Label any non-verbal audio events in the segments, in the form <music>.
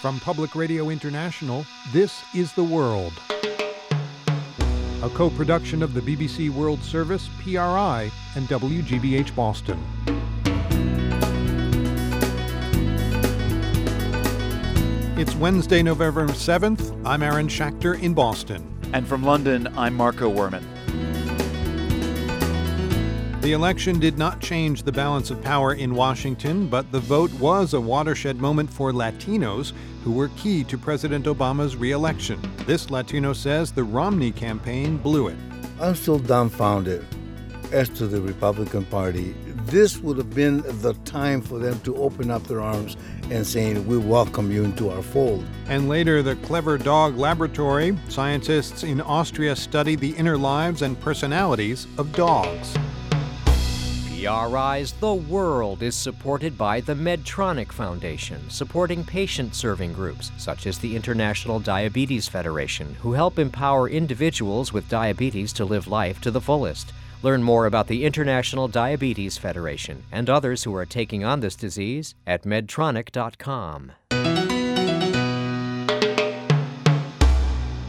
From Public Radio International, this is The World. A co production of the BBC World Service, PRI, and WGBH Boston. It's Wednesday, November 7th. I'm Aaron Schachter in Boston. And from London, I'm Marco Werman. The election did not change the balance of power in Washington, but the vote was a watershed moment for Latinos who were key to President Obama's reelection. This Latino says the Romney campaign blew it. I'm still dumbfounded as to the Republican Party. This would have been the time for them to open up their arms and saying, We welcome you into our fold. And later, the Clever Dog Laboratory. Scientists in Austria study the inner lives and personalities of dogs. PRI's The World is supported by the Medtronic Foundation, supporting patient serving groups such as the International Diabetes Federation, who help empower individuals with diabetes to live life to the fullest. Learn more about the International Diabetes Federation and others who are taking on this disease at medtronic.com.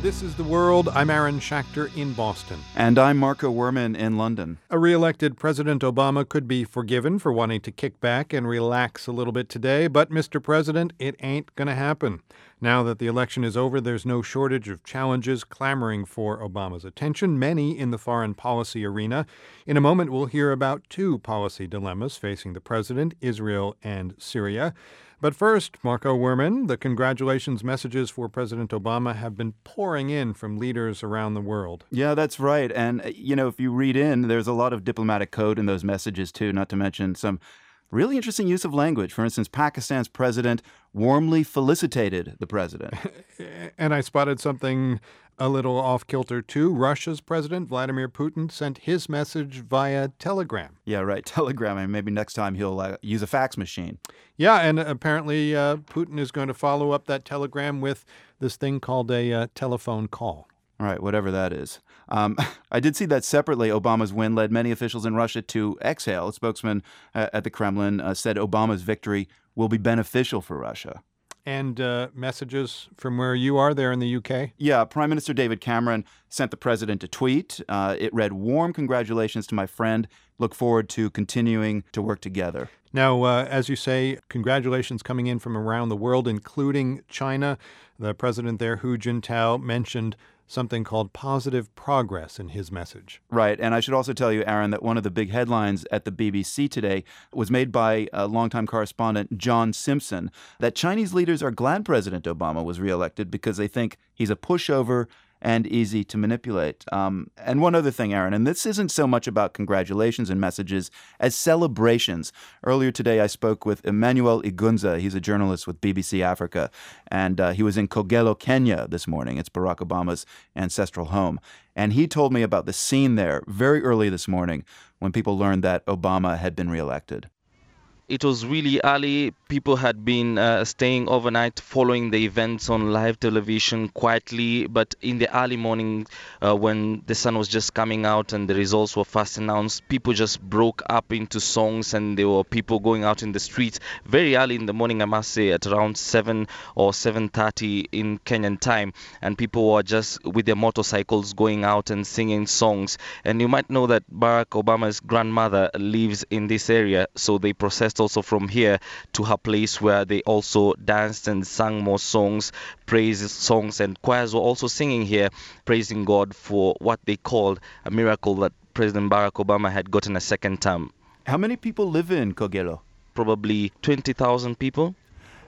This is The World. I'm Aaron Schachter in Boston. And I'm Marco Werman in London. A re elected President Obama could be forgiven for wanting to kick back and relax a little bit today, but, Mr. President, it ain't going to happen. Now that the election is over, there's no shortage of challenges clamoring for Obama's attention, many in the foreign policy arena. In a moment, we'll hear about two policy dilemmas facing the president Israel and Syria. But first, Marco Werman, the congratulations messages for President Obama have been pouring in from leaders around the world. Yeah, that's right. And, uh, you know, if you read in, there's a lot of diplomatic code in those messages, too, not to mention some really interesting use of language. For instance, Pakistan's president warmly felicitated the president. <laughs> and I spotted something a little off kilter too. Russia's president, Vladimir Putin, sent his message via telegram. Yeah, right. <laughs> Telegram. And maybe next time he'll uh, use a fax machine. Yeah, and apparently uh, Putin is going to follow up that telegram with this thing called a uh, telephone call. All right, whatever that is. Um, <laughs> I did see that separately. Obama's win led many officials in Russia to exhale. A spokesman uh, at the Kremlin uh, said Obama's victory will be beneficial for Russia and uh, messages from where you are there in the UK? Yeah, Prime Minister David Cameron sent the president a tweet. Uh, it read, Warm congratulations to my friend. Look forward to continuing to work together. Now, uh, as you say, congratulations coming in from around the world, including China. The president there, Hu Jintao, mentioned something called positive progress in his message. Right. And I should also tell you, Aaron, that one of the big headlines at the BBC today was made by a longtime correspondent, John Simpson, that Chinese leaders are glad President Obama was reelected because they think he's a pushover and easy to manipulate. Um, and one other thing, Aaron, and this isn't so much about congratulations and messages as celebrations. Earlier today, I spoke with Emmanuel Igunza. He's a journalist with BBC Africa, and uh, he was in Kogelo, Kenya this morning. It's Barack Obama's ancestral home. And he told me about the scene there very early this morning when people learned that Obama had been reelected. It was really early. People had been uh, staying overnight following the events on live television quietly. But in the early morning, uh, when the sun was just coming out and the results were first announced, people just broke up into songs and there were people going out in the streets very early in the morning. I must say, at around 7 or 7:30 in Kenyan time, and people were just with their motorcycles going out and singing songs. And you might know that Barack Obama's grandmother lives in this area, so they processed also from here to her place where they also danced and sang more songs, praise songs, and choirs were also singing here, praising God for what they called a miracle that President Barack Obama had gotten a second term. How many people live in Kogelo? Probably 20,000 people.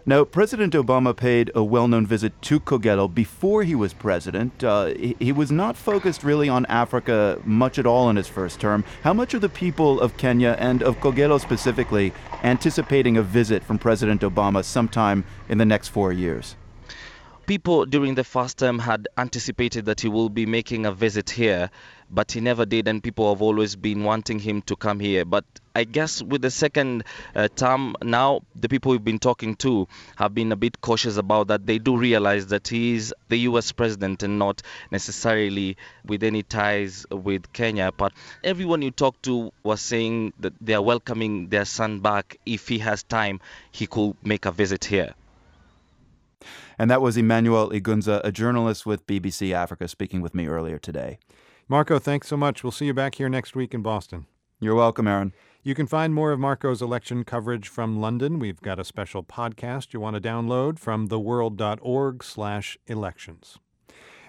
Now, President Obama paid a well known visit to Kogelo before he was president. Uh, he, he, was not focused really on Africa much at all in his first term. How much are the people of Kenya and of Kogelo specifically anticipating a visit from President Obama sometime in the next four years? People during the first term had anticipated that he will be making a visit here but he never did, and people have always been wanting him to come here. But I guess with the second uh, term now, the people we've been talking to have been a bit cautious about that. They do realize that he is the U.S. president and not necessarily with any ties with Kenya. But everyone you talk to was saying that they are welcoming their son back. If he has time, he could make a visit here. And that was Emmanuel Igunza, a journalist with BBC Africa, speaking with me earlier today. Marco, thanks so much. We'll see you back here next week in Boston. You're welcome, Aaron. You can find more of Marco's election coverage from London. We've got a special podcast you want to download from theworld.org/elections.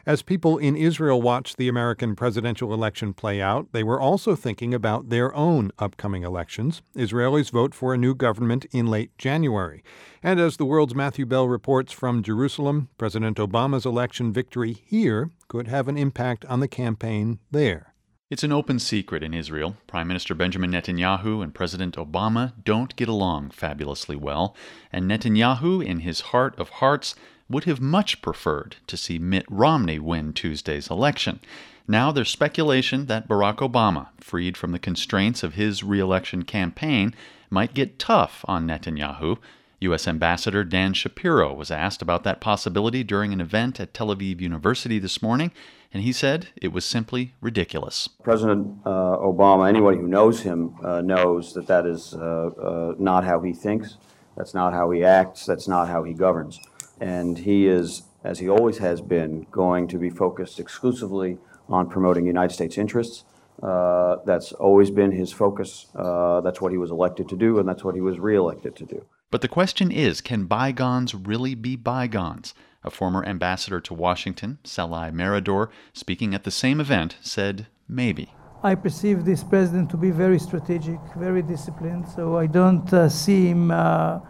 As people in Israel watched the American presidential election play out, they were also thinking about their own upcoming elections. Israelis vote for a new government in late January. And as the world's Matthew Bell reports from Jerusalem, President Obama's election victory here could have an impact on the campaign there. It's an open secret in Israel. Prime Minister Benjamin Netanyahu and President Obama don't get along fabulously well, and Netanyahu, in his heart of hearts, would have much preferred to see Mitt Romney win Tuesday's election. Now there's speculation that Barack Obama, freed from the constraints of his reelection campaign, might get tough on Netanyahu. U.S. Ambassador Dan Shapiro was asked about that possibility during an event at Tel Aviv University this morning, and he said it was simply ridiculous. President uh, Obama, anyone who knows him uh, knows that that is uh, uh, not how he thinks, that's not how he acts, that's not how he governs and he is, as he always has been, going to be focused exclusively on promoting United States interests. Uh, that's always been his focus. Uh, that's what he was elected to do, and that's what he was reelected to do. But the question is can bygones really be bygones? A former ambassador to Washington, Sallai Meridor, speaking at the same event, said maybe. I perceive this president to be very strategic, very disciplined, so I don't uh, see him uh,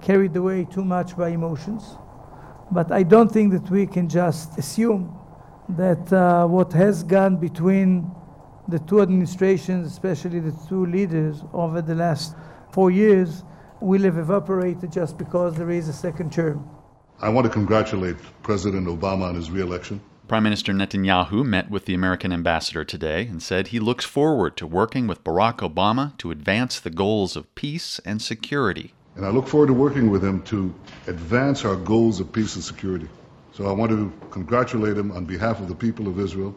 carried away too much by emotions. But I don't think that we can just assume that uh, what has gone between the two administrations, especially the two leaders, over the last four years, will have evaporated just because there is a second term. I want to congratulate President Obama on his reelection. Prime Minister Netanyahu met with the American ambassador today and said he looks forward to working with Barack Obama to advance the goals of peace and security and I look forward to working with him to advance our goals of peace and security. So I want to congratulate him on behalf of the people of Israel.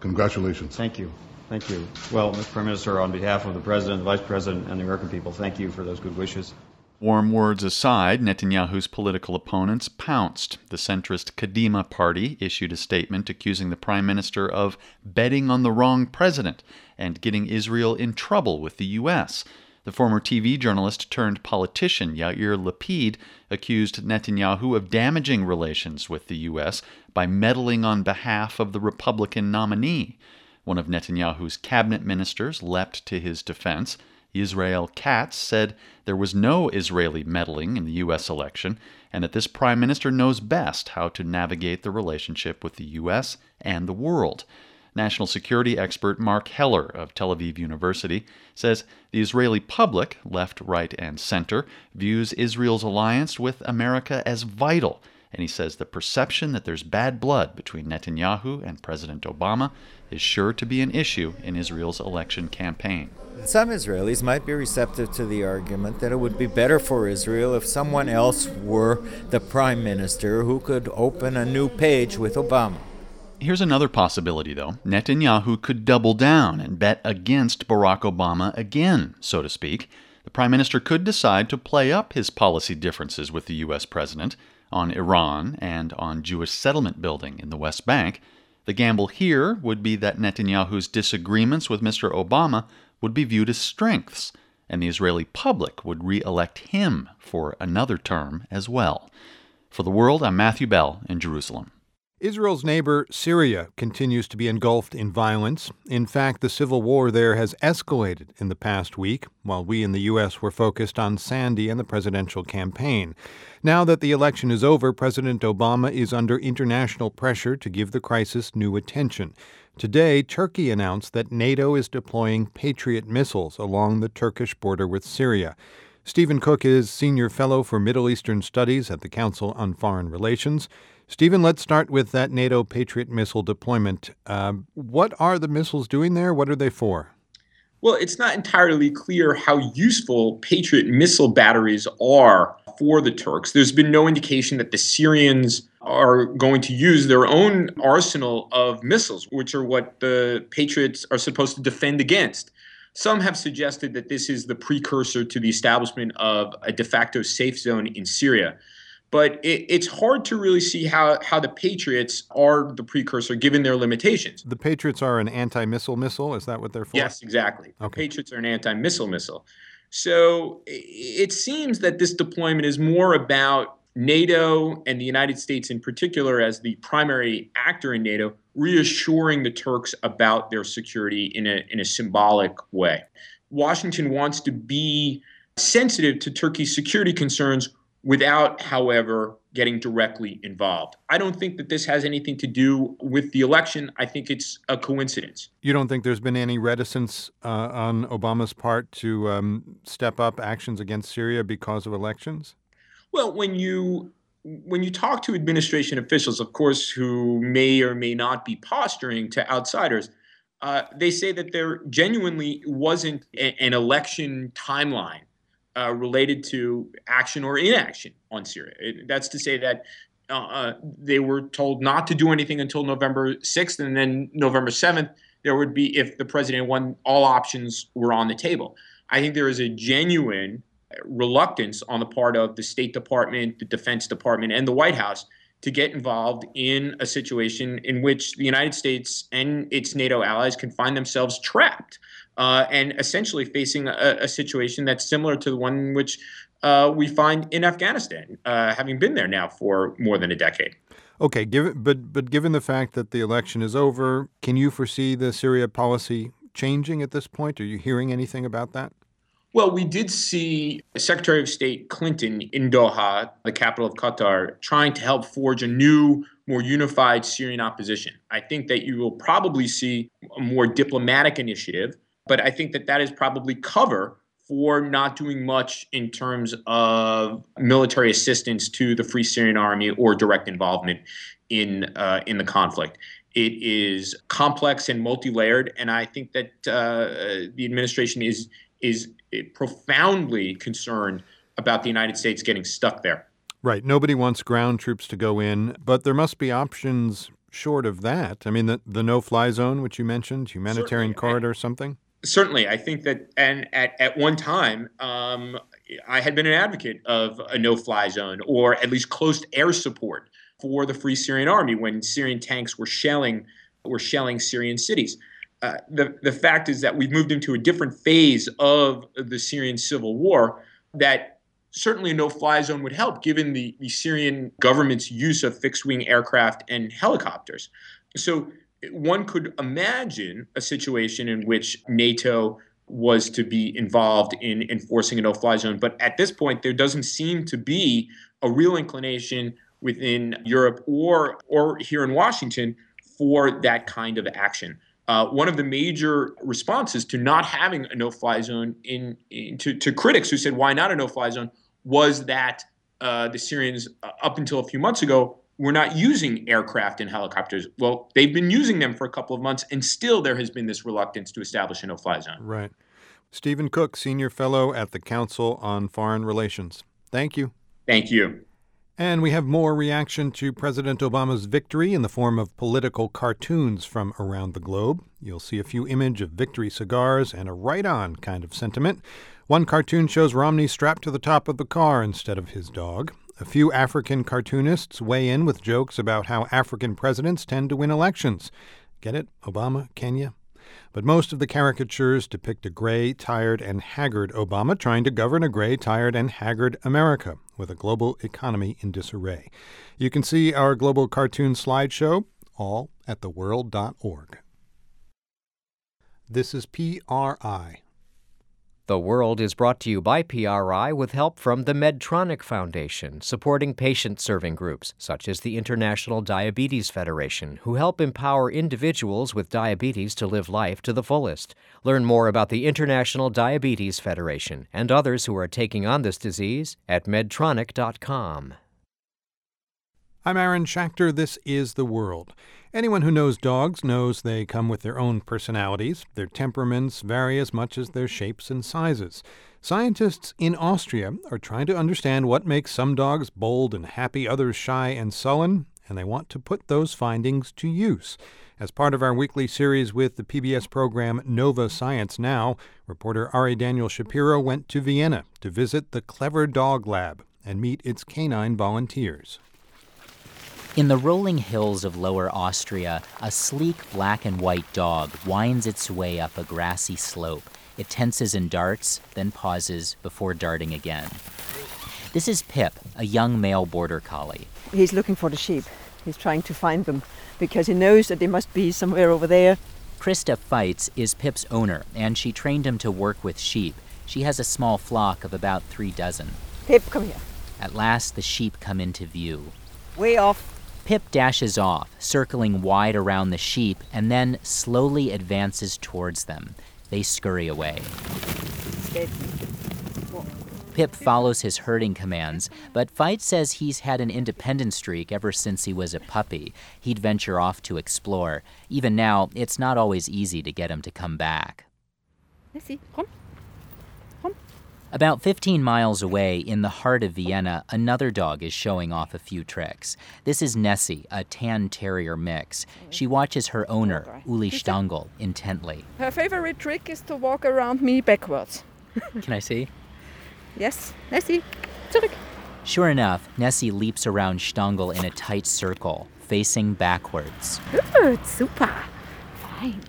Congratulations. Thank you. Thank you. Well, Mr. Prime Minister, on behalf of the President, the Vice President, and the American people, thank you for those good wishes. Warm words aside, Netanyahu's political opponents pounced. The centrist Kadima party issued a statement accusing the prime minister of betting on the wrong president and getting Israel in trouble with the U.S. The former TV journalist turned politician Yair Lapid accused Netanyahu of damaging relations with the U.S. by meddling on behalf of the Republican nominee. One of Netanyahu's cabinet ministers leapt to his defense. Israel Katz said there was no Israeli meddling in the U.S. election and that this prime minister knows best how to navigate the relationship with the U.S. and the world. National security expert Mark Heller of Tel Aviv University says the Israeli public, left, right, and center, views Israel's alliance with America as vital. And he says the perception that there's bad blood between Netanyahu and President Obama is sure to be an issue in Israel's election campaign. Some Israelis might be receptive to the argument that it would be better for Israel if someone else were the prime minister who could open a new page with Obama. Here's another possibility, though. Netanyahu could double down and bet against Barack Obama again, so to speak. The prime minister could decide to play up his policy differences with the U.S. president on Iran and on Jewish settlement building in the West Bank. The gamble here would be that Netanyahu's disagreements with Mr. Obama would be viewed as strengths, and the Israeli public would re elect him for another term as well. For the world, I'm Matthew Bell in Jerusalem. Israel's neighbor, Syria, continues to be engulfed in violence. In fact, the civil war there has escalated in the past week, while we in the U.S. were focused on Sandy and the presidential campaign. Now that the election is over, President Obama is under international pressure to give the crisis new attention. Today, Turkey announced that NATO is deploying Patriot missiles along the Turkish border with Syria. Stephen Cook is Senior Fellow for Middle Eastern Studies at the Council on Foreign Relations. Stephen, let's start with that NATO Patriot missile deployment. Uh, what are the missiles doing there? What are they for? Well, it's not entirely clear how useful Patriot missile batteries are for the Turks. There's been no indication that the Syrians are going to use their own arsenal of missiles, which are what the Patriots are supposed to defend against. Some have suggested that this is the precursor to the establishment of a de facto safe zone in Syria. But it, it's hard to really see how, how the Patriots are the precursor given their limitations. The Patriots are an anti missile missile. Is that what they're for? Yes, exactly. Okay. The Patriots are an anti missile missile. So it seems that this deployment is more about NATO and the United States in particular, as the primary actor in NATO, reassuring the Turks about their security in a, in a symbolic way. Washington wants to be sensitive to Turkey's security concerns without, however, getting directly involved. I don't think that this has anything to do with the election. I think it's a coincidence. You don't think there's been any reticence uh, on Obama's part to um, step up actions against Syria because of elections? Well, when you when you talk to administration officials, of course, who may or may not be posturing to outsiders, uh, they say that there genuinely wasn't a, an election timeline uh, related to action or inaction on Syria. It, that's to say that uh, uh, they were told not to do anything until November 6th, and then November 7th, there would be, if the president won, all options were on the table. I think there is a genuine reluctance on the part of the State Department, the Defense Department, and the White House to get involved in a situation in which the United States and its NATO allies can find themselves trapped uh, and essentially facing a, a, situation that's similar to the one which uh, we find in Afghanistan, uh, having been there now for more than a decade. Okay, given, but but given the fact that the election is over, can you foresee the Syria policy changing at this point? Are you hearing anything about that? Well, we did see Secretary of State Clinton in Doha, the capital of Qatar, trying to help forge a new, more unified Syrian opposition. I think that you will probably see a more diplomatic initiative, but I think that that is probably cover for not doing much in terms of military assistance to the Free Syrian Army or direct involvement in uh, in the conflict. It is complex and multi-layered, and I think that uh, the administration is is profoundly concerned about the United States getting stuck there. Right. Nobody wants ground troops to go in, but there must be options short of that. I mean, the, the no fly zone, which you mentioned, humanitarian Certainly. corridor, something? Certainly. I think that, and at, at one time, um, I had been an advocate of a no fly zone or at least close air support for the Free Syrian Army when Syrian tanks were shelling were shelling Syrian cities. Uh, the, the fact is that we've moved into a different phase of the Syrian civil war that certainly a no fly zone would help given the, the Syrian government's use of fixed wing aircraft and helicopters. So one could imagine a situation in which NATO was to be involved in enforcing a no fly zone. But at this point, there doesn't seem to be a real inclination within Europe or, or here in Washington for that kind of action. Uh, one of the major responses to not having a no-fly zone in, in to, to, critics who said why not a no-fly zone was that uh, the Syrians uh, up until a few months ago were not using aircraft and helicopters. Well, they've been using them for a couple of months, and still there has been this reluctance to establish a no-fly zone. Right. Stephen Cook, senior fellow at the Council on Foreign Relations. Thank you. Thank you. And we have more reaction to President Obama's victory in the form of political cartoons from around the globe. You'll see a few image of victory cigars and a right on kind of sentiment. One cartoon shows Romney strapped to the top of the car instead of his dog. A few African cartoonists weigh in with jokes about how African presidents tend to win elections. Get it? Obama, Kenya? But most of the caricatures depict a gray, tired, and haggard Obama trying to govern a gray, tired, and haggard America with a global economy in disarray. You can see our global cartoon slideshow all at theworld.org. This is PRI. The World is brought to you by PRI with help from the Medtronic Foundation, supporting patient serving groups such as the International Diabetes Federation, who help empower individuals with diabetes to live life to the fullest. Learn more about the International Diabetes Federation and others who are taking on this disease at medtronic.com. I'm Aaron Schachter. This is The World. Anyone who knows dogs knows they come with their own personalities. Their temperaments vary as much as their shapes and sizes. Scientists in Austria are trying to understand what makes some dogs bold and happy, others shy and sullen, and they want to put those findings to use. As part of our weekly series with the PBS program Nova Science Now, reporter Ari Daniel Shapiro went to Vienna to visit the Clever Dog Lab, and meet its canine volunteers. In the rolling hills of Lower Austria, a sleek black and white dog winds its way up a grassy slope. It tenses and darts, then pauses before darting again. This is Pip, a young male border collie. He's looking for the sheep. He's trying to find them because he knows that they must be somewhere over there. Krista Feitz is Pip's owner, and she trained him to work with sheep. She has a small flock of about three dozen. Pip, come here. At last, the sheep come into view. Way off. Pip dashes off, circling wide around the sheep, and then slowly advances towards them. They scurry away. Pip follows his herding commands, but Feitz says he's had an independent streak ever since he was a puppy. He'd venture off to explore. Even now, it's not always easy to get him to come back. About 15 miles away, in the heart of Vienna, another dog is showing off a few tricks. This is Nessie, a tan terrier mix. She watches her owner, Uli Stangl, intently. Her favorite trick is to walk around me backwards. <laughs> Can I see? Yes, Nessie, zurück. Sure enough, Nessie leaps around Stangl in a tight circle, facing backwards. Good, super. Fine.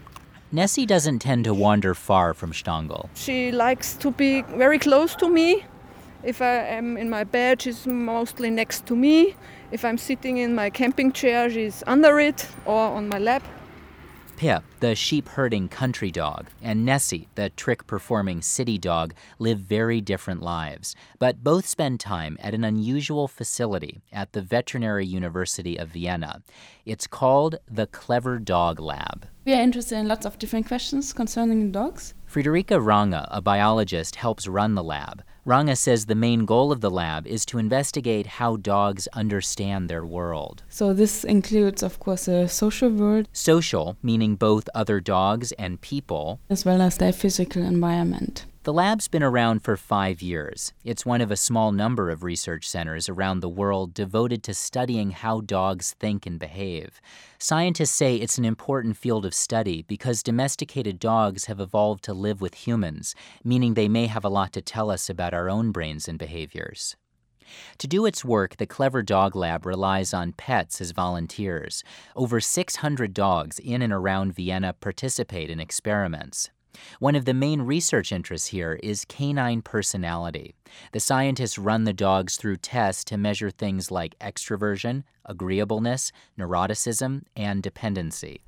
Nessie doesn't tend to wander far from Stangl. She likes to be very close to me. If I am in my bed, she's mostly next to me. If I'm sitting in my camping chair, she's under it or on my lap. Pip, the sheep herding country dog, and Nessie, the trick performing city dog, live very different lives, but both spend time at an unusual facility at the Veterinary University of Vienna. It's called the Clever Dog Lab. We are interested in lots of different questions concerning dogs. Friederike Range, a biologist, helps run the lab. Range says the main goal of the lab is to investigate how dogs understand their world. So, this includes, of course, a social world. Social, meaning both other dogs and people, as well as their physical environment. The lab's been around for five years. It's one of a small number of research centers around the world devoted to studying how dogs think and behave. Scientists say it's an important field of study because domesticated dogs have evolved to live with humans, meaning they may have a lot to tell us about our own brains and behaviors. To do its work, the Clever Dog Lab relies on pets as volunteers. Over 600 dogs in and around Vienna participate in experiments. One of the main research interests here is canine personality. The scientists run the dogs through tests to measure things like extroversion, agreeableness, neuroticism, and dependency.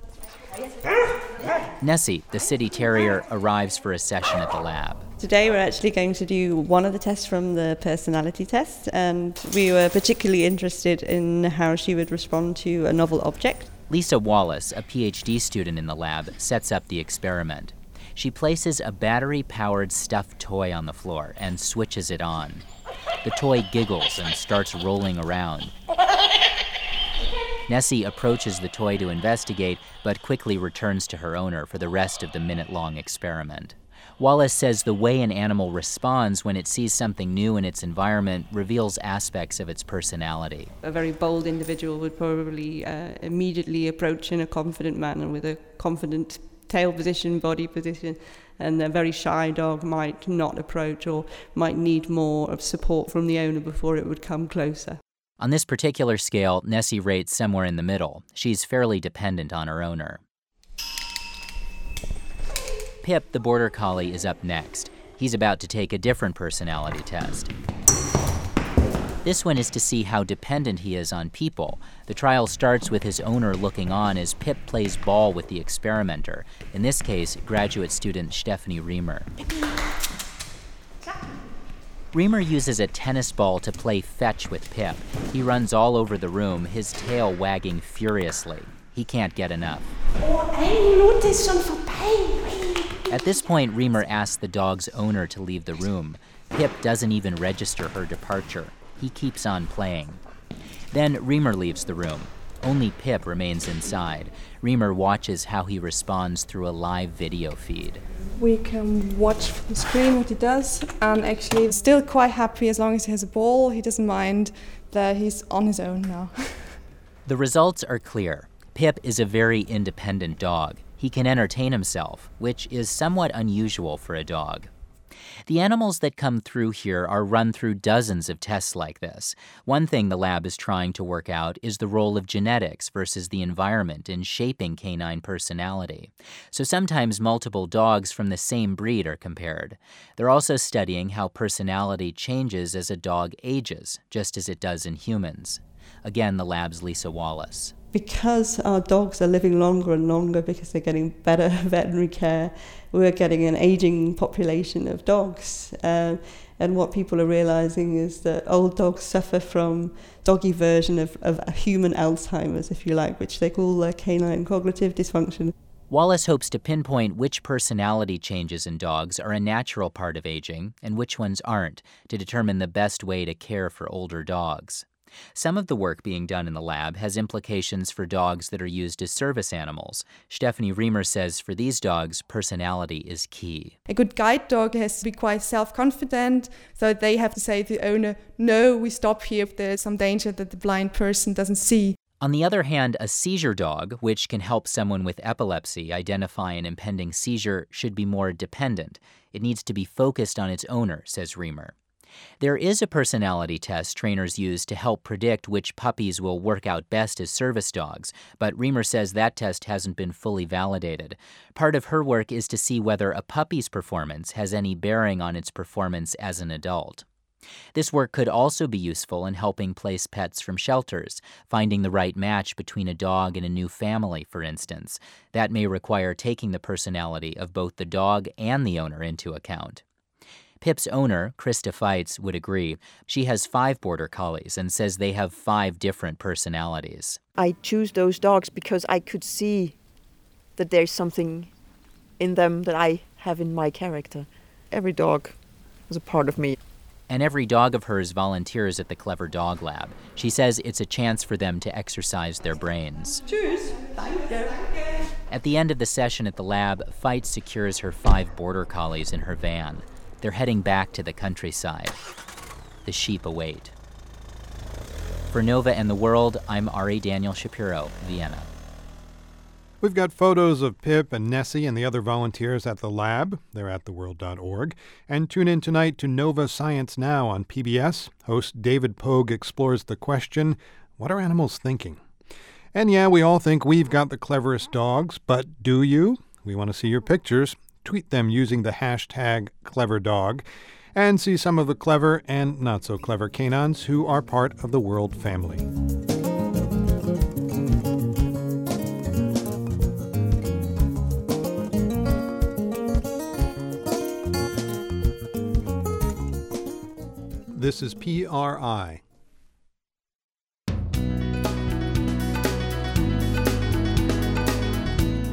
Nessie, the city terrier, arrives for a session at the lab. Today we're actually going to do one of the tests from the personality test, and we were particularly interested in how she would respond to a novel object. Lisa Wallis, a PhD student in the lab, sets up the experiment. She places a battery powered stuffed toy on the floor and switches it on. The toy giggles and starts rolling around. Nessie approaches the toy to investigate, but quickly returns to her owner for the rest of the minute long experiment. Wallis says the way an animal responds when it sees something new in its environment reveals aspects of its personality. A very bold individual would probably uh, immediately approach in a confident manner with a confident tail position, body position, and a very shy dog might not approach or might need more of support from the owner before it would come closer. On this particular scale, Nessie rates somewhere in the middle. She's fairly dependent on her owner. Pip, the border collie, is up next. He's about to take a different personality test. This one is to see how dependent he is on people. The trial starts with his owner looking on as Pip plays ball with the experimenter, in this case, graduate student Stephanie Riemer. Riemer uses a tennis ball to play fetch with Pip. He runs all over the room, his tail wagging furiously. He can't get enough. At this point, Riemer asks the dog's owner to leave the room. Pip doesn't even register her departure. He keeps on playing. Then Riemer leaves the room. Only Pip remains inside. Riemer watches how he responds through a live video feed. We can watch from the screen what he does, and actually, he's still quite happy as long as he has a ball. He doesn't mind that he's on his own now. <laughs> the results are clear. Pip is a very independent dog. He can entertain himself, which is somewhat unusual for a dog. The animals that come through here are run through dozens of tests like this. One thing the lab is trying to work out is the role of genetics versus the environment in shaping canine personality. So sometimes multiple dogs from the same breed are compared. They're also studying how personality changes as a dog ages, just as it does in humans. Again, the lab's Lisa Wallis because our dogs are living longer and longer because they're getting better <laughs> veterinary care, we're getting an aging population of dogs. Uh, and what people are realizing is that old dogs suffer from doggy version of, of human Alzheimer's, if you like, which they call uh, canine cognitive dysfunction. Wallis hopes to pinpoint which personality changes in dogs are a natural part of aging and which ones aren't to determine the best way to care for older dogs. Some of the work being done in the lab has implications for dogs that are used as service animals. Stephanie Riemer says for these dogs, personality is key. A good guide dog has to be quite self confident, so they have to say to the owner, No, we stop here if there's some danger that the blind person doesn't see. On the other hand, a seizure dog, which can help someone with epilepsy identify an impending seizure, should be more dependent. It needs to be focused on its owner, says Riemer. There is a personality test trainers use to help predict which puppies will work out best as service dogs, but Riemer says that test hasn't been fully validated. Part of her work is to see whether a puppy's performance has any bearing on its performance as an adult. This work could also be useful in helping place pets from shelters, finding the right match between a dog and a new family, for instance. That may require taking the personality of both the dog and the owner into account. Pip's owner, Krista Feitz, would agree. She has five border collies and says they have five different personalities. I choose those dogs because I could see that there's something in them that I have in my character. Every dog is a part of me. And every dog of hers volunteers at the Clever Dog Lab. She says it's a chance for them to exercise their brains. Cheers. Thank you. At the end of the session at the lab, Feitz secures her five border collies in her van. They're heading back to the countryside. The sheep await. For Nova and the World, I'm Ari Daniel Shapiro, Vienna. We've got photos of Pip and Nessie and the other volunteers at the lab. They're at theworld.org. And tune in tonight to Nova Science Now on PBS. Host David Pogue explores the question what are animals thinking? And yeah, we all think we've got the cleverest dogs, but do you? We want to see your pictures tweet them using the hashtag CleverDog, and see some of the clever and not so clever canines who are part of the world family. This is PRI,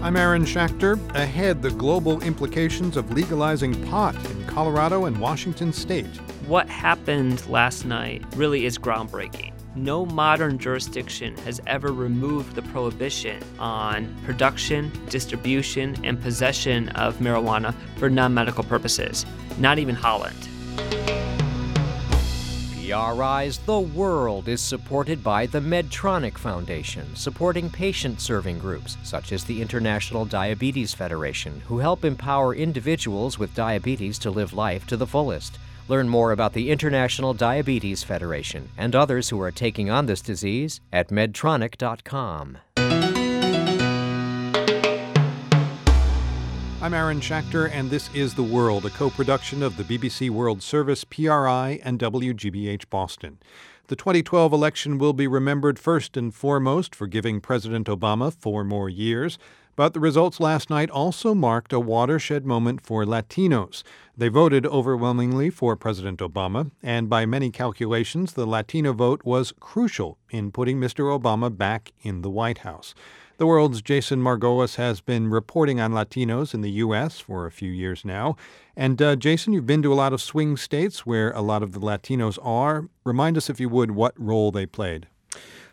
I'm Aaron Schachter. Ahead, the global implications of legalizing pot in Colorado and Washington state. What happened last night really is groundbreaking. No modern jurisdiction has ever removed the prohibition on production, distribution, and possession of marijuana for non medical purposes, not even Holland. PRI's The World is supported by the Medtronic Foundation, supporting patient serving groups such as the International Diabetes Federation, who help empower individuals with diabetes to live life to the fullest. Learn more about the International Diabetes Federation and others who are taking on this disease at medtronic.com. I'm Aaron Schachter, and this is The World, a co production of the BBC World Service, PRI, and WGBH Boston. The 2012 election will be remembered first and foremost for giving President Obama four more years, but the results last night also marked a watershed moment for Latinos. They voted overwhelmingly for President Obama, and by many calculations, the Latino vote was crucial in putting Mr. Obama back in the White House. The world's Jason Margolis has been reporting on Latinos in the U.S. for a few years now. And uh, Jason, you've been to a lot of swing states where a lot of the Latinos are. Remind us, if you would, what role they played.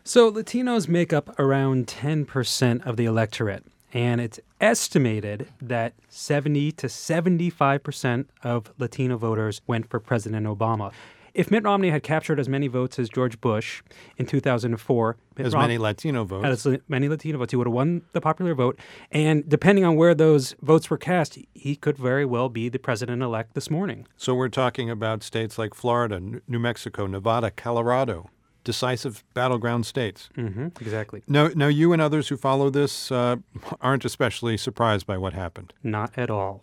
So, Latinos make up around 10% of the electorate, and it's estimated that 70 to 75% of Latino voters went for President Obama. If Mitt Romney had captured as many votes as George Bush in 2004, as Rom- many Latino votes, as many Latino votes, he would have won the popular vote. And depending on where those votes were cast, he could very well be the president elect this morning. So we're talking about states like Florida, New Mexico, Nevada, Colorado decisive battleground states. Mm-hmm, exactly. Now, now, you and others who follow this uh, aren't especially surprised by what happened. Not at all.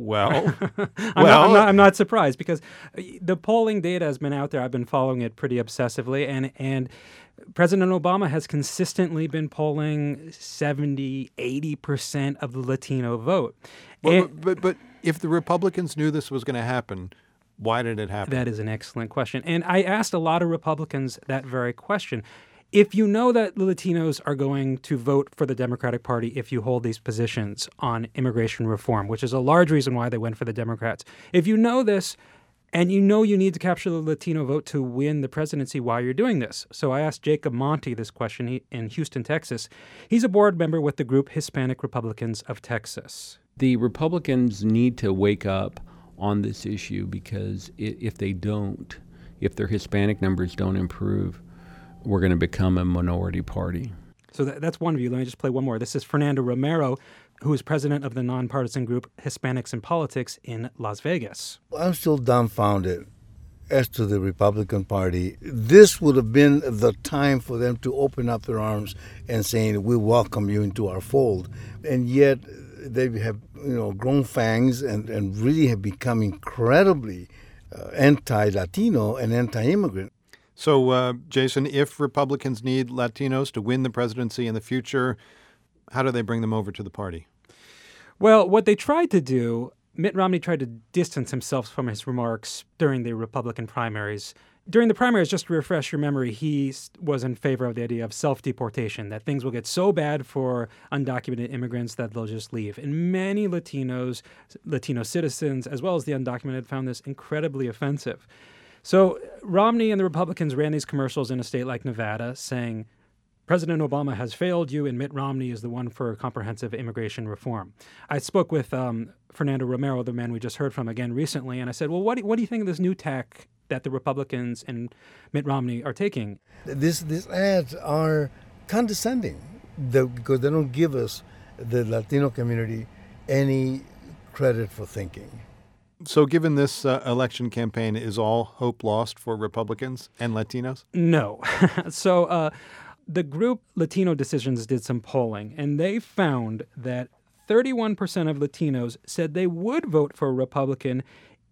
Well, I'm, well, not, I'm, not, I'm, not, surprised because uh, the polling data has been out there. I've been following it pretty obsessively, and and President Obama has consistently been polling 70, 80 percent of the Latino vote. Well, but, but but if the Republicans knew this was going to happen, why did it happen? That is an excellent question. And I asked a lot of Republicans that very question. If you know that Latinos are going to vote for the Democratic Party if you hold these positions on immigration reform, which is a large reason why they went for the Democrats, if you know this, and you know you need to capture the Latino vote to win the presidency while you're doing this. So I asked Jacob Monty this question in Houston, Texas. He's a board member with the group Hispanic Republicans of Texas. The Republicans need to wake up on this issue because if they don't, if their Hispanic numbers don't improve, we're going to become a minority party. So that, that's one view. Let me just play one more. This is Fernando Romero, who is president of the nonpartisan group Hispanics in Politics in Las Vegas. I'm still dumbfounded as to the Republican Party. This would have been the time for them to open up their arms and saying, "We welcome you into our fold," and yet they have you know grown fangs and, and really have become incredibly uh, anti-Latino and anti-immigrant. So, uh, Jason, if Republicans need Latinos to win the presidency in the future, how do they bring them over to the party? Well, what they tried to do, Mitt Romney tried to distance himself from his remarks during the Republican primaries during the primaries, just to refresh your memory, he was in favor of the idea of self deportation, that things will get so bad for undocumented immigrants that they'll just leave. And many Latinos, Latino citizens, as well as the undocumented, found this incredibly offensive. So Romney and the Republicans ran these commercials in a state like Nevada saying, President Obama has failed you, and Mitt Romney is the one for comprehensive immigration reform. I spoke with um, Fernando Romero, the man we just heard from again recently, and I said, Well, what do, what do you think of this new tack that the Republicans and Mitt Romney are taking. This, these ads are condescending the, because they don't give us, the Latino community, any credit for thinking. So, given this uh, election campaign, is all hope lost for Republicans and Latinos? No. <laughs> so, uh, the group Latino Decisions did some polling, and they found that 31% of Latinos said they would vote for a Republican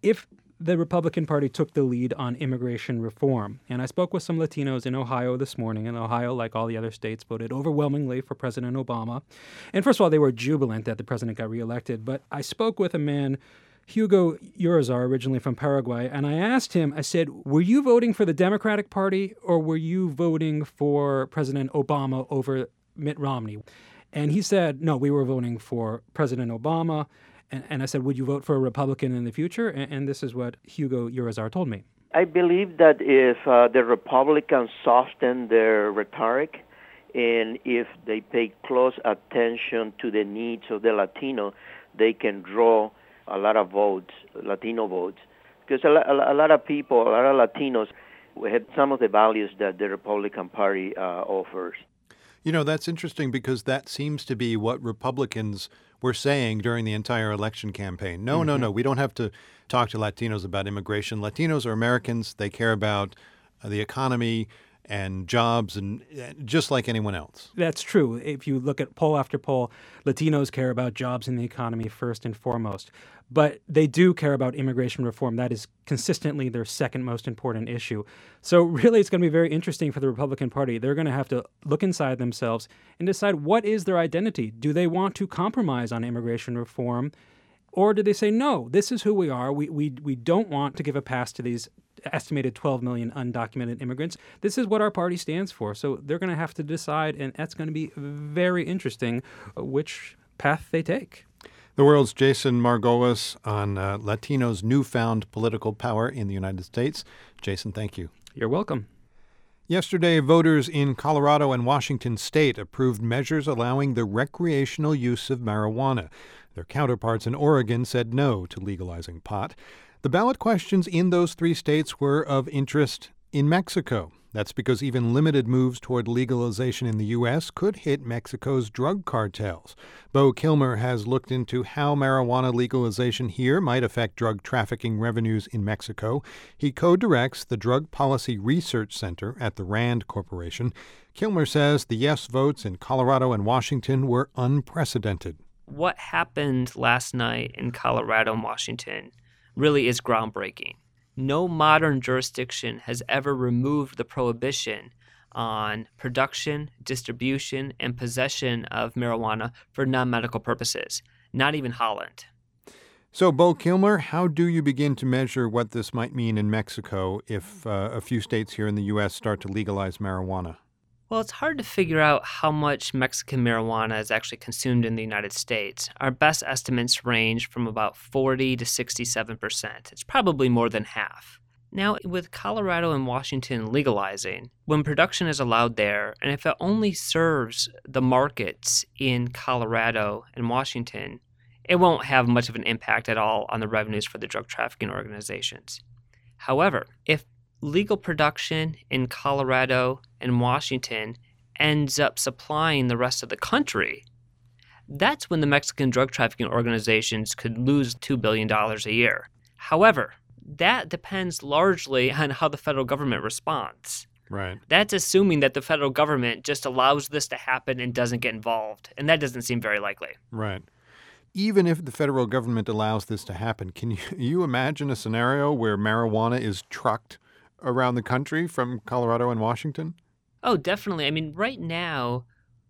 if the Republican Party took the lead on immigration reform. And I spoke with some Latinos in Ohio this morning, and Ohio, like all the other states, voted overwhelmingly for President Obama. And first of all, they were jubilant that the president got reelected. But I spoke with a man, Hugo Urizar, originally from Paraguay, and I asked him, I said, Were you voting for the Democratic Party or were you voting for President Obama over Mitt Romney? And he said, No, we were voting for President Obama. And, and I said, Would you vote for a Republican in the future? And, and this is what Hugo Urizar told me. I believe that if uh, the Republicans soften their rhetoric and if they pay close attention to the needs of the Latino, they can draw a lot of votes, Latino votes. Because a, a, a lot of people, a lot of Latinos, have some of the values that the Republican Party uh, offers. You know, that's interesting because that seems to be what Republicans were saying during the entire election campaign. No, mm-hmm. no, no, we don't have to talk to Latinos about immigration. Latinos are Americans, they care about uh, the economy and jobs and just like anyone else. That's true. If you look at poll after poll, Latinos care about jobs and the economy first and foremost. But they do care about immigration reform. That is consistently their second most important issue. So, <laughs> really, it's going to be very interesting for the Republican Party. They're going to have to look inside themselves and decide what is their identity. Do they want to compromise on immigration reform? Or do they say, no, this is who we are? We, we, we don't want to give a pass to these estimated 12 million undocumented immigrants. This is what our party stands for. So they're going to have to decide, and that's going to be very interesting uh, which path they take. The world's Jason Margolis on uh, Latinos' newfound political power in the United States. Jason, thank you. You're welcome. Yesterday, voters in Colorado and Washington state approved measures allowing the recreational use of marijuana. Their counterparts in Oregon said no to legalizing pot. The ballot questions in those three states were of interest in Mexico. That's because even limited moves toward legalization in the U.S. could hit Mexico's drug cartels. Beau Kilmer has looked into how marijuana legalization here might affect drug trafficking revenues in Mexico. He co directs the Drug Policy Research Center at the RAND Corporation. Kilmer says the yes votes in Colorado and Washington were unprecedented. What happened last night in Colorado and Washington really is groundbreaking no modern jurisdiction has ever removed the prohibition on production, distribution, and possession of marijuana for non medical purposes, not even Holland. So, Beau Kilmer, how do you begin to measure what this might mean in Mexico if uh, a few states here in the U.S. start to legalize marijuana? Well, it's hard to figure out how much Mexican marijuana is actually consumed in the United States. Our best estimates range from about 40 to 67 percent. It's probably more than half. Now, with Colorado and Washington legalizing, when production is allowed there, and if it only serves the markets in Colorado and Washington, it won't have much of an impact at all on the revenues for the drug trafficking organizations. However, if legal production in Colorado and Washington ends up supplying the rest of the country, that's when the Mexican drug trafficking organizations could lose $2 billion a year. However, that depends largely <laughs> on how the federal government responds. Right. That's assuming that the federal government just allows this to happen and doesn't get involved. And that doesn't seem very likely. Right. Even if the federal government allows this to happen, can you, <laughs> you imagine a scenario where marijuana is trucked around the country from Colorado and Washington? Oh, definitely. I mean, right now.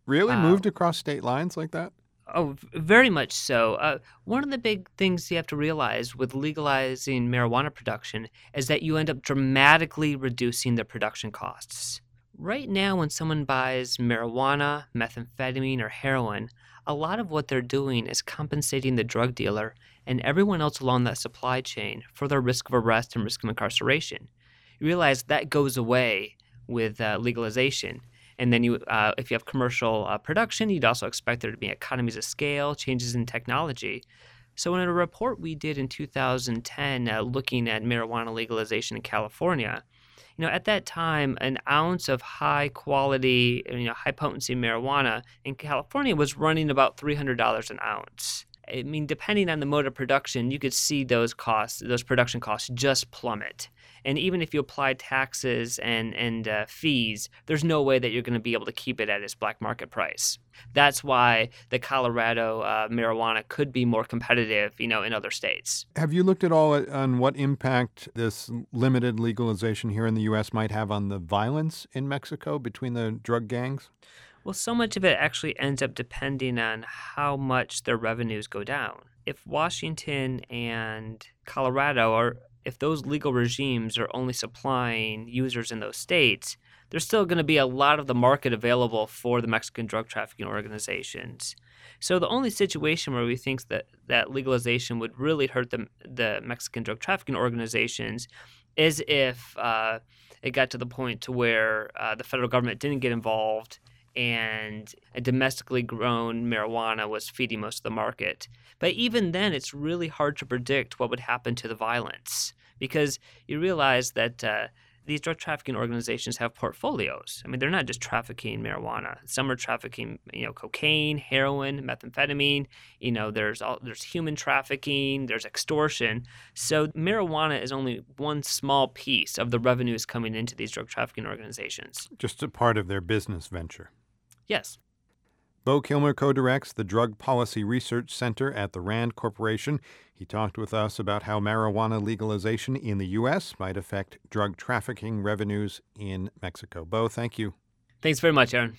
Really? Uh, moved across state lines like that? Oh, very much so. Uh, one of the big things you have to realize with legalizing marijuana production is that you end up dramatically reducing the production costs. Right now, when someone buys marijuana, methamphetamine, or heroin, a lot of what they're doing is compensating the drug dealer and everyone else along that supply chain for their risk of arrest and risk of incarceration you realize that goes away with uh, legalization. And then you, uh, if you have commercial uh, production, you'd also expect there to be economies of scale, changes in technology. So, in a report we did in 2010 uh, looking at marijuana legalization in California, you know, at that time, an ounce of high quality, you know, high potency marijuana in California was running about $300 an ounce. I mean, depending on the mode of production, you could see those costs, those production costs just plummet. And even if you apply taxes and and uh, fees, there's no way that you're going to be able to keep it at its black market price. That's why the Colorado uh, marijuana could be more competitive, you know, in other states. Have you looked at all on what impact this limited legalization here in the U.S. might have on the violence in Mexico between the drug gangs? Well, so much of it actually ends up depending on how much their revenues go down. If Washington and Colorado are, if those legal regimes are only supplying users in those states, there's still going to be a lot of the market available for the Mexican drug trafficking organizations. So the only situation where we think that, that legalization would really hurt the, the Mexican drug trafficking organizations is if uh, it got to the point to where uh, the federal government didn't get involved and domestically grown marijuana was feeding most of the market. But even then, it's really hard to predict what would happen to the violence because you realize that uh, these drug trafficking organizations have portfolios. I mean, they're not just trafficking marijuana. Some are trafficking, you know, cocaine, heroin, methamphetamine. You know, there's all, there's human trafficking, there's extortion. So marijuana is only one small piece of the revenues coming into these drug trafficking organizations. Just a part of their business venture. Yes. Beau Kilmer co directs the Drug Policy Research Center at the RAND Corporation. He talked with us about how marijuana legalization in the U.S. might affect drug trafficking revenues in Mexico. Beau, thank you. Thanks very much, Aaron.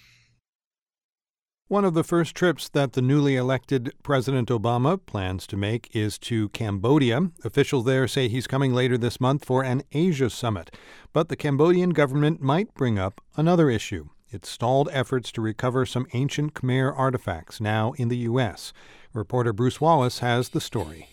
One of the first trips that the newly elected President Obama plans to make is to Cambodia. Officials there say he's coming later this month for an Asia summit. But the Cambodian government might bring up another issue it stalled efforts to recover some ancient Khmer artifacts now in the U.S. Reporter Bruce Wallace has the story.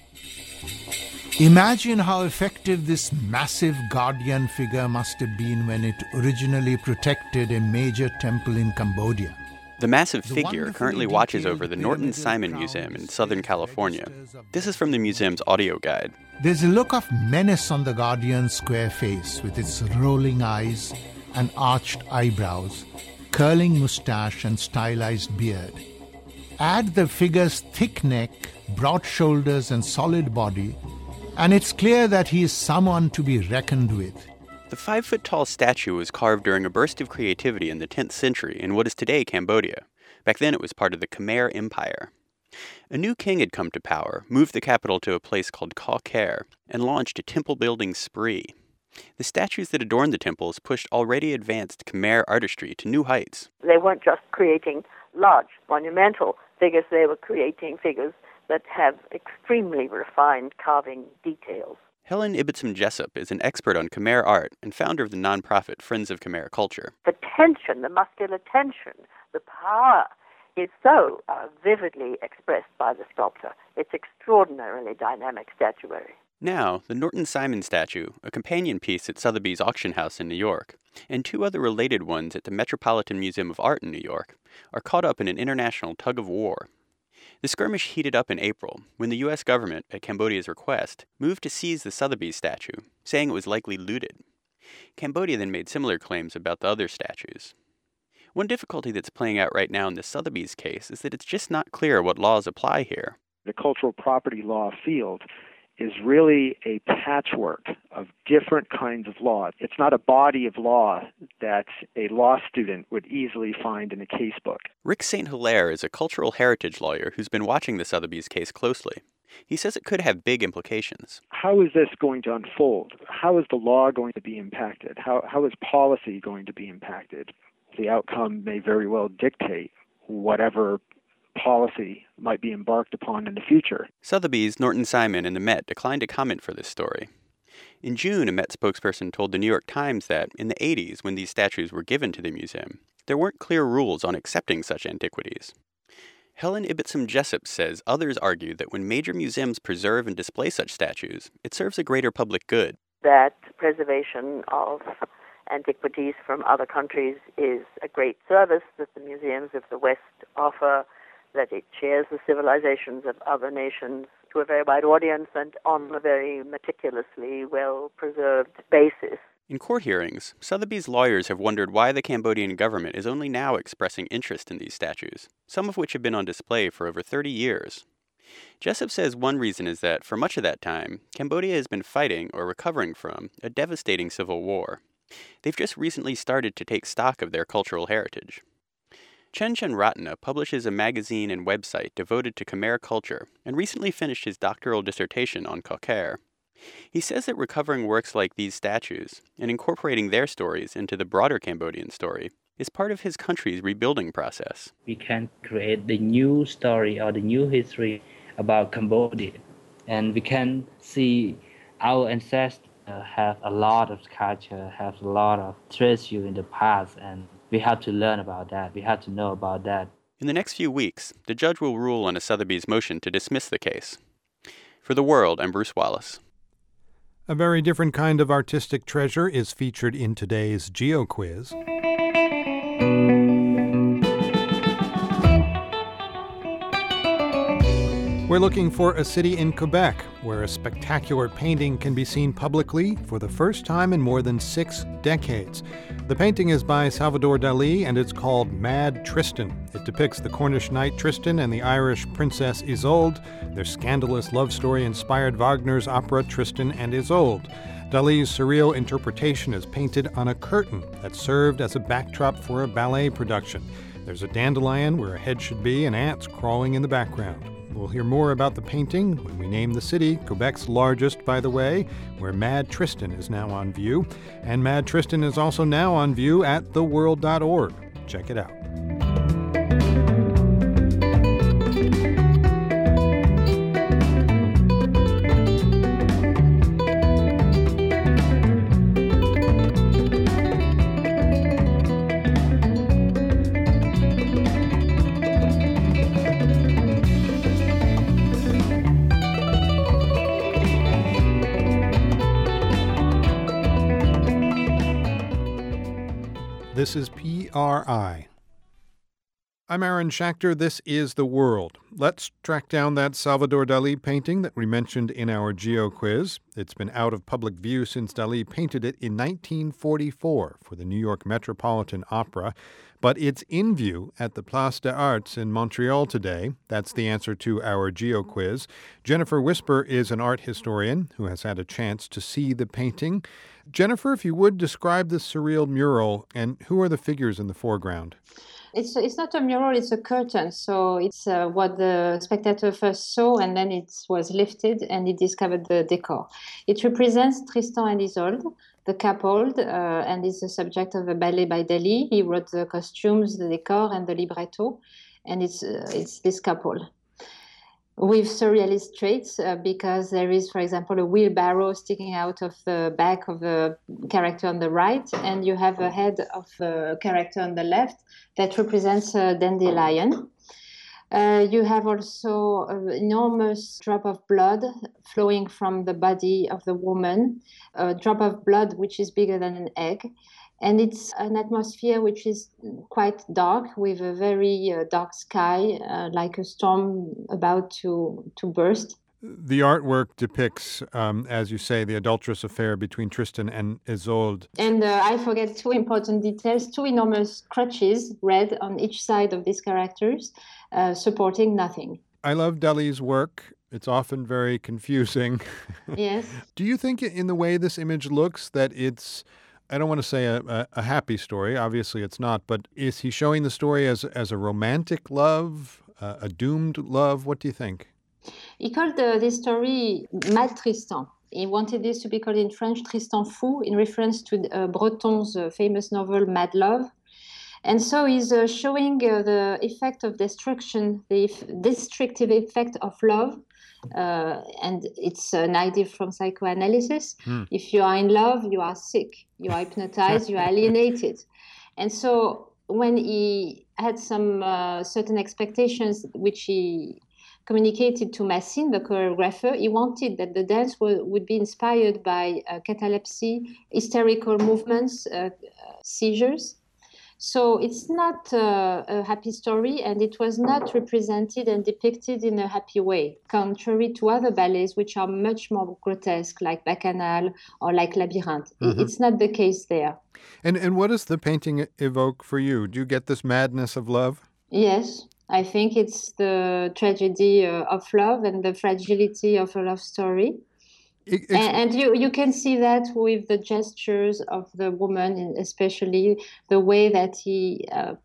Imagine how effective this massive guardian figure must have been when it originally protected a major temple in Cambodia. The massive figure currently watches over the Norton Simon Museum in Southern California. This is from the museum's audio guide. There's a look of menace on the Guardian's square face with its rolling eyes and arched eyebrows, curling mustache, and stylized beard. Add the figure's thick neck, broad shoulders, and solid body, and it's clear that he is someone to be reckoned with. The five foot tall statue was carved during a burst of creativity in the 10th century in what is today Cambodia. Back then, it was part of the Khmer Empire. A new king had come to power, moved the capital to a place called Koh Ker, and launched a temple building spree. The statues that adorned the temples pushed already advanced Khmer artistry to new heights. They weren't just creating large, monumental figures, they were creating figures that have extremely refined carving details. Helen Ibbotson Jessup is an expert on Khmer art and founder of the nonprofit Friends of Khmer Culture. The tension, the muscular tension, the power is so uh, vividly expressed by the sculptor. It's extraordinarily dynamic statuary. Now, the Norton Simon statue, a companion piece at Sotheby's auction house in New York, and two other related ones at the Metropolitan Museum of Art in New York, are caught up in an international tug of war the skirmish heated up in April when the U.S. government, at Cambodia's request, moved to seize the Sotheby's statue, saying it was likely looted. Cambodia then made similar claims about the other statues. One difficulty that's playing out right now in the Sotheby's case is that it's just not clear what laws apply here. The cultural property law field is really a patchwork of different kinds of law. It's not a body of law that a law student would easily find in a casebook. Rick St. Hilaire is a cultural heritage lawyer who's been watching the Sotheby's case closely. He says it could have big implications. How is this going to unfold? How is the law going to be impacted? How, how is policy going to be impacted? The outcome may very well dictate whatever policy might be embarked upon in the future. Sotheby's, Norton Simon, and the Met declined to comment for this story. In June, a Met spokesperson told the New York Times that, in the 80s, when these statues were given to the museum, there weren't clear rules on accepting such antiquities. Helen Ibbotson Jessup says others argue that when major museums preserve and display such statues, it serves a greater public good. That preservation of antiquities from other countries is a great service that the museums of the West offer that it shares the civilizations of other nations to a very wide audience and on a very meticulously well preserved basis. In court hearings, Sotheby's lawyers have wondered why the Cambodian government is only now expressing interest in these statues, some of which have been on display for over 30 years. Jessup says one reason is that, for much of that time, Cambodia has been fighting or recovering from a devastating civil war. They've just recently started to take stock of their cultural heritage. Chen Chen Ratna publishes a magazine and website devoted to Khmer culture and recently finished his doctoral dissertation on Khmer. He says that recovering works like these statues and incorporating their stories into the broader Cambodian story is part of his country's rebuilding process. We can create the new story or the new history about Cambodia, and we can see our ancestors have a lot of culture, have a lot of treasure in the past, and we have to learn about that. We have to know about that. In the next few weeks, the judge will rule on a Sotheby's motion to dismiss the case. For the world, I'm Bruce Wallace. A very different kind of artistic treasure is featured in today's Geo Quiz. We're looking for a city in Quebec where a spectacular painting can be seen publicly for the first time in more than six decades. The painting is by Salvador Dali and it's called Mad Tristan. It depicts the Cornish knight Tristan and the Irish princess Isolde. Their scandalous love story inspired Wagner's opera Tristan and Isolde. Dali's surreal interpretation is painted on a curtain that served as a backdrop for a ballet production. There's a dandelion where a head should be and ants crawling in the background. We'll hear more about the painting when we name the city, Quebec's largest, by the way, where Mad Tristan is now on view. And Mad Tristan is also now on view at theworld.org. Check it out. This is PRI, I'm Aaron Schachter. This is The World. Let's track down that Salvador Dali painting that we mentioned in our Geo quiz. It's been out of public view since Dali painted it in 1944 for the New York Metropolitan Opera, but it's in view at the Place des Arts in Montreal today. That's the answer to our Geo quiz. Jennifer Whisper is an art historian who has had a chance to see the painting. Jennifer, if you would describe this surreal mural and who are the figures in the foreground? It's it's not a mural; it's a curtain. So it's uh, what the spectator first saw, and then it was lifted, and he discovered the decor. It represents Tristan and Isolde, the couple, uh, and is the subject of a ballet by Dali. He wrote the costumes, the decor, and the libretto, and it's uh, it's this couple with surrealist traits uh, because there is, for example, a wheelbarrow sticking out of the back of a character on the right, and you have a head of a character on the left that represents a dandelion. Uh, you have also an enormous drop of blood flowing from the body of the woman, a drop of blood which is bigger than an egg and it's an atmosphere which is quite dark with a very uh, dark sky uh, like a storm about to to burst the artwork depicts, um, as you say, the adulterous affair between Tristan and Isolde. And uh, I forget two important details two enormous crutches, red, on each side of these characters, uh, supporting nothing. I love Dali's work. It's often very confusing. <laughs> Yes. Do you think, in the way this image looks, that it's I don't want to say a, a, a, happy story. Obviously, it's not. But is he showing the story as as a romantic love, uh, a doomed love? What do you think? He called uh, this story Mad Tristan. He wanted this to be called in French Tristan Fou, in reference to uh, Breton's uh, famous novel Mad Love. And so he's uh, showing uh, the effect of destruction, the destructive effect of love uh, and it's an idea from psychoanalysis. Hmm. If you are in love, you are sick, you are hypnotized, you are <laughs> alienated. And so when he had some uh, certain expectations, which he communicated to Massine, the choreographer, he wanted that the dance would be inspired by uh, catalepsy, hysterical movements, uh, seizures. So it's not uh, a happy story, and it was not represented and depicted in a happy way, contrary to other ballets which are much more grotesque, like Bacchanal or like Labyrinthe. Mm-hmm. It's not the case there. And and what does the painting evoke for you? Do you get this madness of love? Yes, I think it's the tragedy uh, of love and the fragility of a love story and, and, you, you can see that with the gestures of the woman, especially the way that he uh,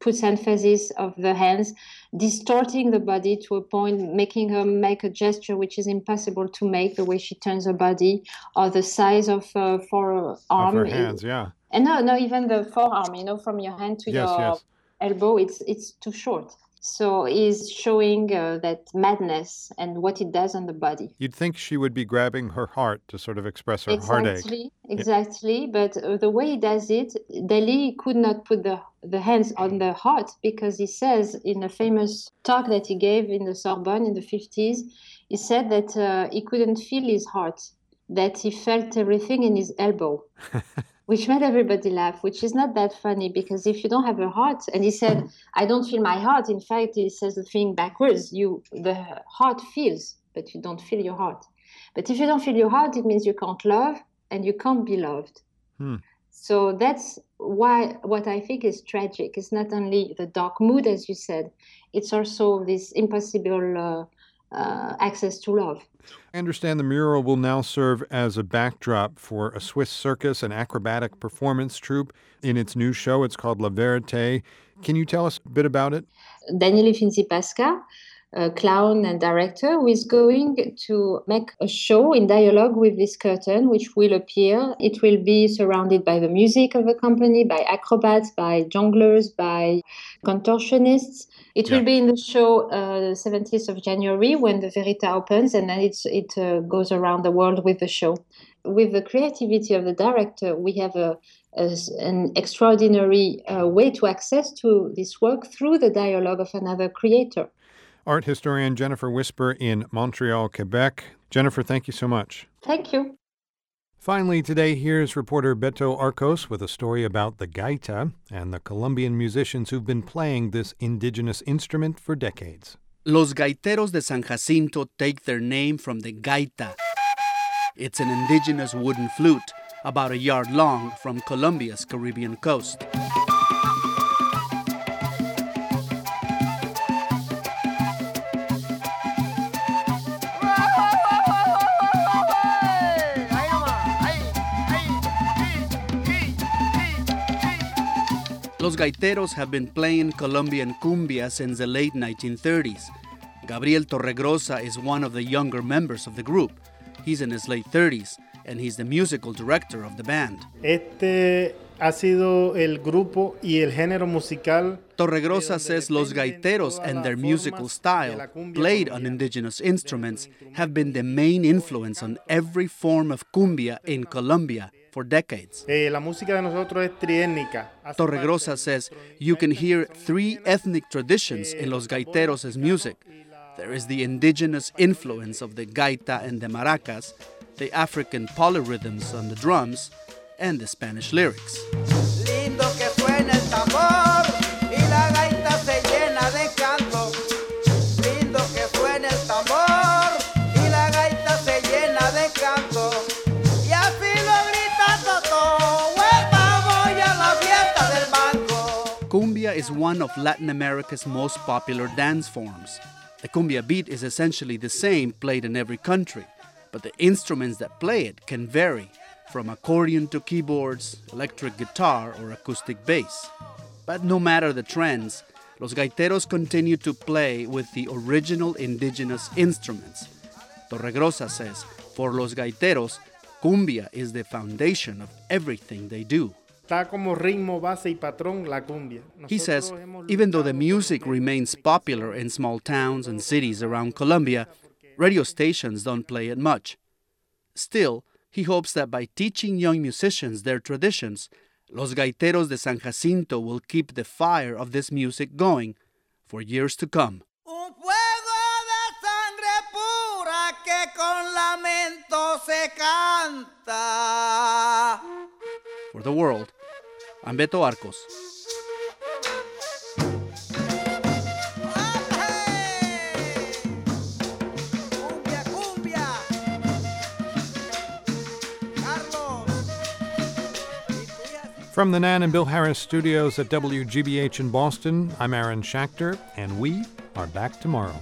puts emphasis of the hands, distorting the body to a point, making her make a gesture which is impossible to make, the way she turns her body, or the size of uh, forearm. Of her hands, yeah. And no, no, even the forearm, you know, from your hand to yes, your yes. elbow, it's it's too short. So he's showing uh, that madness and what it does on the body. You'd think she would be grabbing her heart to sort of express her exactly, heartache. Exactly, exactly. but uh, the way he does it, Dali could not put the the hands on the heart because he says in a famous talk that he gave in the Sorbonne in the 50s, he said that uh, he couldn't feel his heart, that he felt everything in his elbow. <laughs> which made everybody laugh, which is not that funny because if you don't have a heart, and he said, I don't feel my heart. In fact, he says the thing backwards. You the heart feels, but you don't feel your heart. But if you don't feel your heart, it means you can't love and you can't be loved. Hmm. So that's why what I think is tragic is not only the dark mood, as you said, it's also this impossible uh, uh, access to love. I understand the mural will now serve as a backdrop for a Swiss circus and acrobatic performance troupe in its new show. It's called La Verite. Can you tell us a bit about it? Daniele Finzi-Pasca, a clown and director, who is going to make a show in dialogue with this curtain, which will appear. It will be surrounded by the music of the company, by acrobats, by jongleurs, by contortionists. It yeah. will be in the show uh, 17th of January when the Verita opens, and then it's, it uh, goes around the world with the show. With the creativity of the director, we have a, a an extraordinary uh, way to access to this work through the dialogue of another creator. Art historian Jennifer Whisper in Montreal, Quebec. Jennifer, thank you so much. Thank you. Finally, today, here's reporter Beto Arcos with a story about the gaita and the Colombian musicians who've been playing this indigenous instrument for decades. Los Gaiteros de San Jacinto take their name from the gaita. It's an indigenous wooden flute, about a yard long, from Colombia's Caribbean coast. Los Gaiteros have been playing Colombian cumbia since the late 1930s. Gabriel Torregrosa is one of the younger members of the group. He's in his late 30s and he's the musical director of the band. Este ha sido el grupo y el género musical. Torregrosa says Los Gaiteros and their musical style, played on indigenous instruments, have been the main influence on every form of cumbia in Colombia for decades. Eh, la música de nosotros es triétnica. Torregrosa says you can hear three ethnic traditions in Los Gaiteros' music. There is the indigenous influence of the gaita and the maracas, the African polyrhythms on the drums, and the Spanish lyrics. Is one of Latin America's most popular dance forms. The cumbia beat is essentially the same played in every country, but the instruments that play it can vary from accordion to keyboards, electric guitar, or acoustic bass. But no matter the trends, Los Gaiteros continue to play with the original indigenous instruments. Torregrosa says, for Los Gaiteros, cumbia is the foundation of everything they do. Está como ritmo, base y patrón la cumbia. He says, even though the music remains popular in small towns and cities around Colombia, radio stations don't play it much. Still, he hopes that by teaching young musicians their traditions, Los Gaiteros de San Jacinto will keep the fire of this music going for years to come. Un fuego de sangre pura que con lamento se canta. For the world, Arcos. From the Nan and Bill Harris studios at WGBH in Boston, I'm Aaron Schachter, and we are back tomorrow.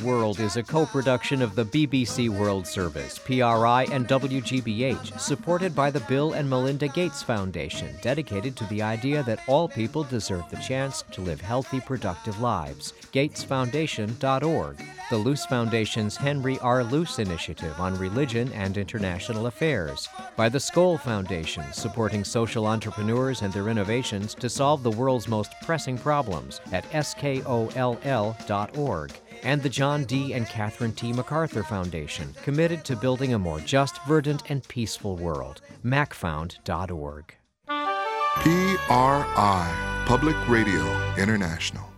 World is a co production of the BBC World Service, PRI, and WGBH, supported by the Bill and Melinda Gates Foundation, dedicated to the idea that all people deserve the chance to live healthy, productive lives. GatesFoundation.org. The Luce Foundation's Henry R. Luce Initiative on Religion and International Affairs. By the Skoll Foundation, supporting social entrepreneurs and their innovations to solve the world's most pressing problems at skoll.org and the John D. and Catherine T. MacArthur Foundation, committed to building a more just, verdant, and peaceful world. macfound.org. PRI, Public Radio International.